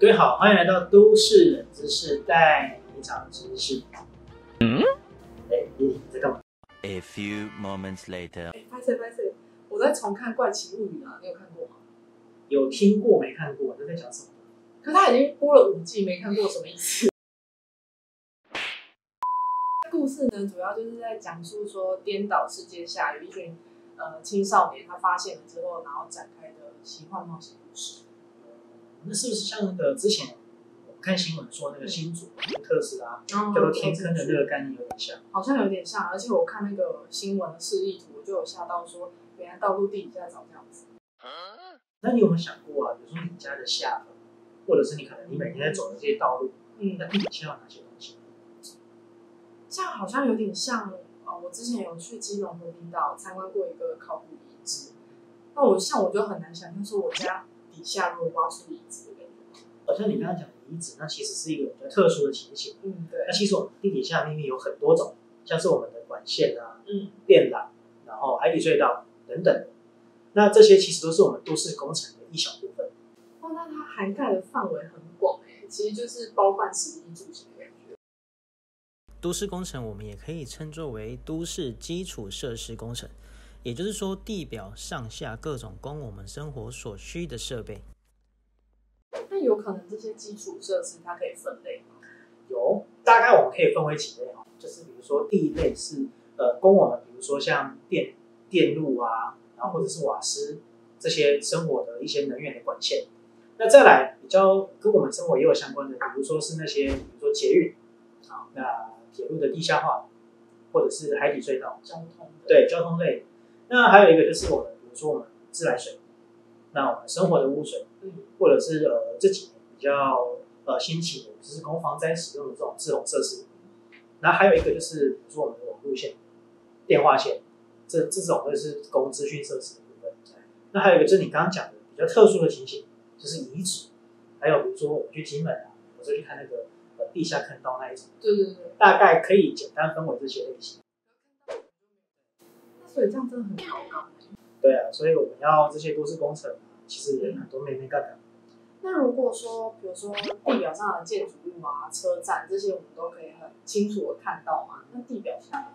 各位好，欢迎来到都市冷知识，带你长知识。嗯？哎，你在干嘛？A few moments later。哎，拍谢拍谢，我在重看《怪奇物语》啊，你有看过吗？有听过没看过？这在讲什么？可他已经播了五季，没看过什么意思？故事呢，主要就是在讲述说，颠倒世界下有一群呃青少年，他发现了之后，然后展开的奇幻冒险故事。那是不是像那个之前我看新闻说那个新竹特斯拉叫做天坑的那个概念有点像？好像有点像，而且我看那个新闻的示意图，就有吓到说，原来道路地底下长这样子。那你有没有想过啊？比如说你家的下方，或者是你可能你每天在走的这些道路，嗯，那地底下有哪些东西？这样好像有点像，呃，我之前有去基隆和冰岛参观过一个考古遗址，那我像我就很难想象说我家底下如果挖出离子的感觉。好像你刚刚讲的遗址，那其实是一个比较特殊的情形。嗯，对。那其实我们地底下秘密有很多种，像是我们的管线啊，嗯，电缆，然后海底隧道等等。那这些其实都是我们都市工程的一小部分。哦，那它涵盖的范围很广诶，其实就是包办食衣住行的感觉。都市工程我们也可以称作为都市基础设施工程，也就是说地表上下各种供我们生活所需的设备。那有可能这些基础设施它可以分类吗？有，大概我们可以分为几类哈，就是比如说第一类是呃供我们，比如说像电电路啊。然后或者是瓦斯这些生活的一些能源的管线，那再来比较跟我们生活也有相关的，比如说是那些比如说捷运，啊，那铁路的地下化，或者是海底隧道，交通对交通类。那还有一个就是我们比如说我们自来水，那我们生活的污水，嗯，或者是呃这几年比较呃兴起的就是供防灾使用的这种自洪设施。那还有一个就是比如说我们的网路线、电话线。这这种会是供资讯设施的部分。那还有一个就是你刚刚讲的比较特殊的情形，就是遗址。还有比如说我们去金门啊，或者去看那个呃地下坑道那一种。对对对。大概可以简单分为这些类型。那所以这样真的很高刚。对啊，所以我们要这些都市工程，其实也很多妹妹干的。那如果说，比如说地表上的建筑物啊、车站这些，我们都可以很清楚的看到嘛？那地表下？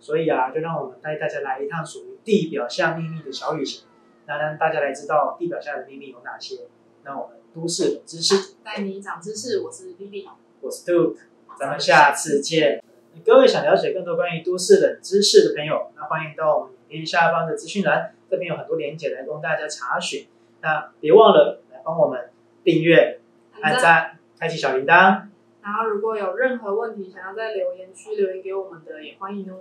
所以啊，就让我们带大家来一趟属于地表下秘密的小旅行，那让大家来知道地表下的秘密有哪些。那我们都市冷知识带你长知识，我是 Vivi，我是 Duke，咱们下次见。各位想了解更多关于都市冷知识的朋友，那欢迎到我们影片下方的资讯栏，这边有很多连结来供大家查询。那别忘了来帮我们订阅、按赞、开启小铃铛。然后如果有任何问题想要在留言区留言给我们的，也欢迎哦。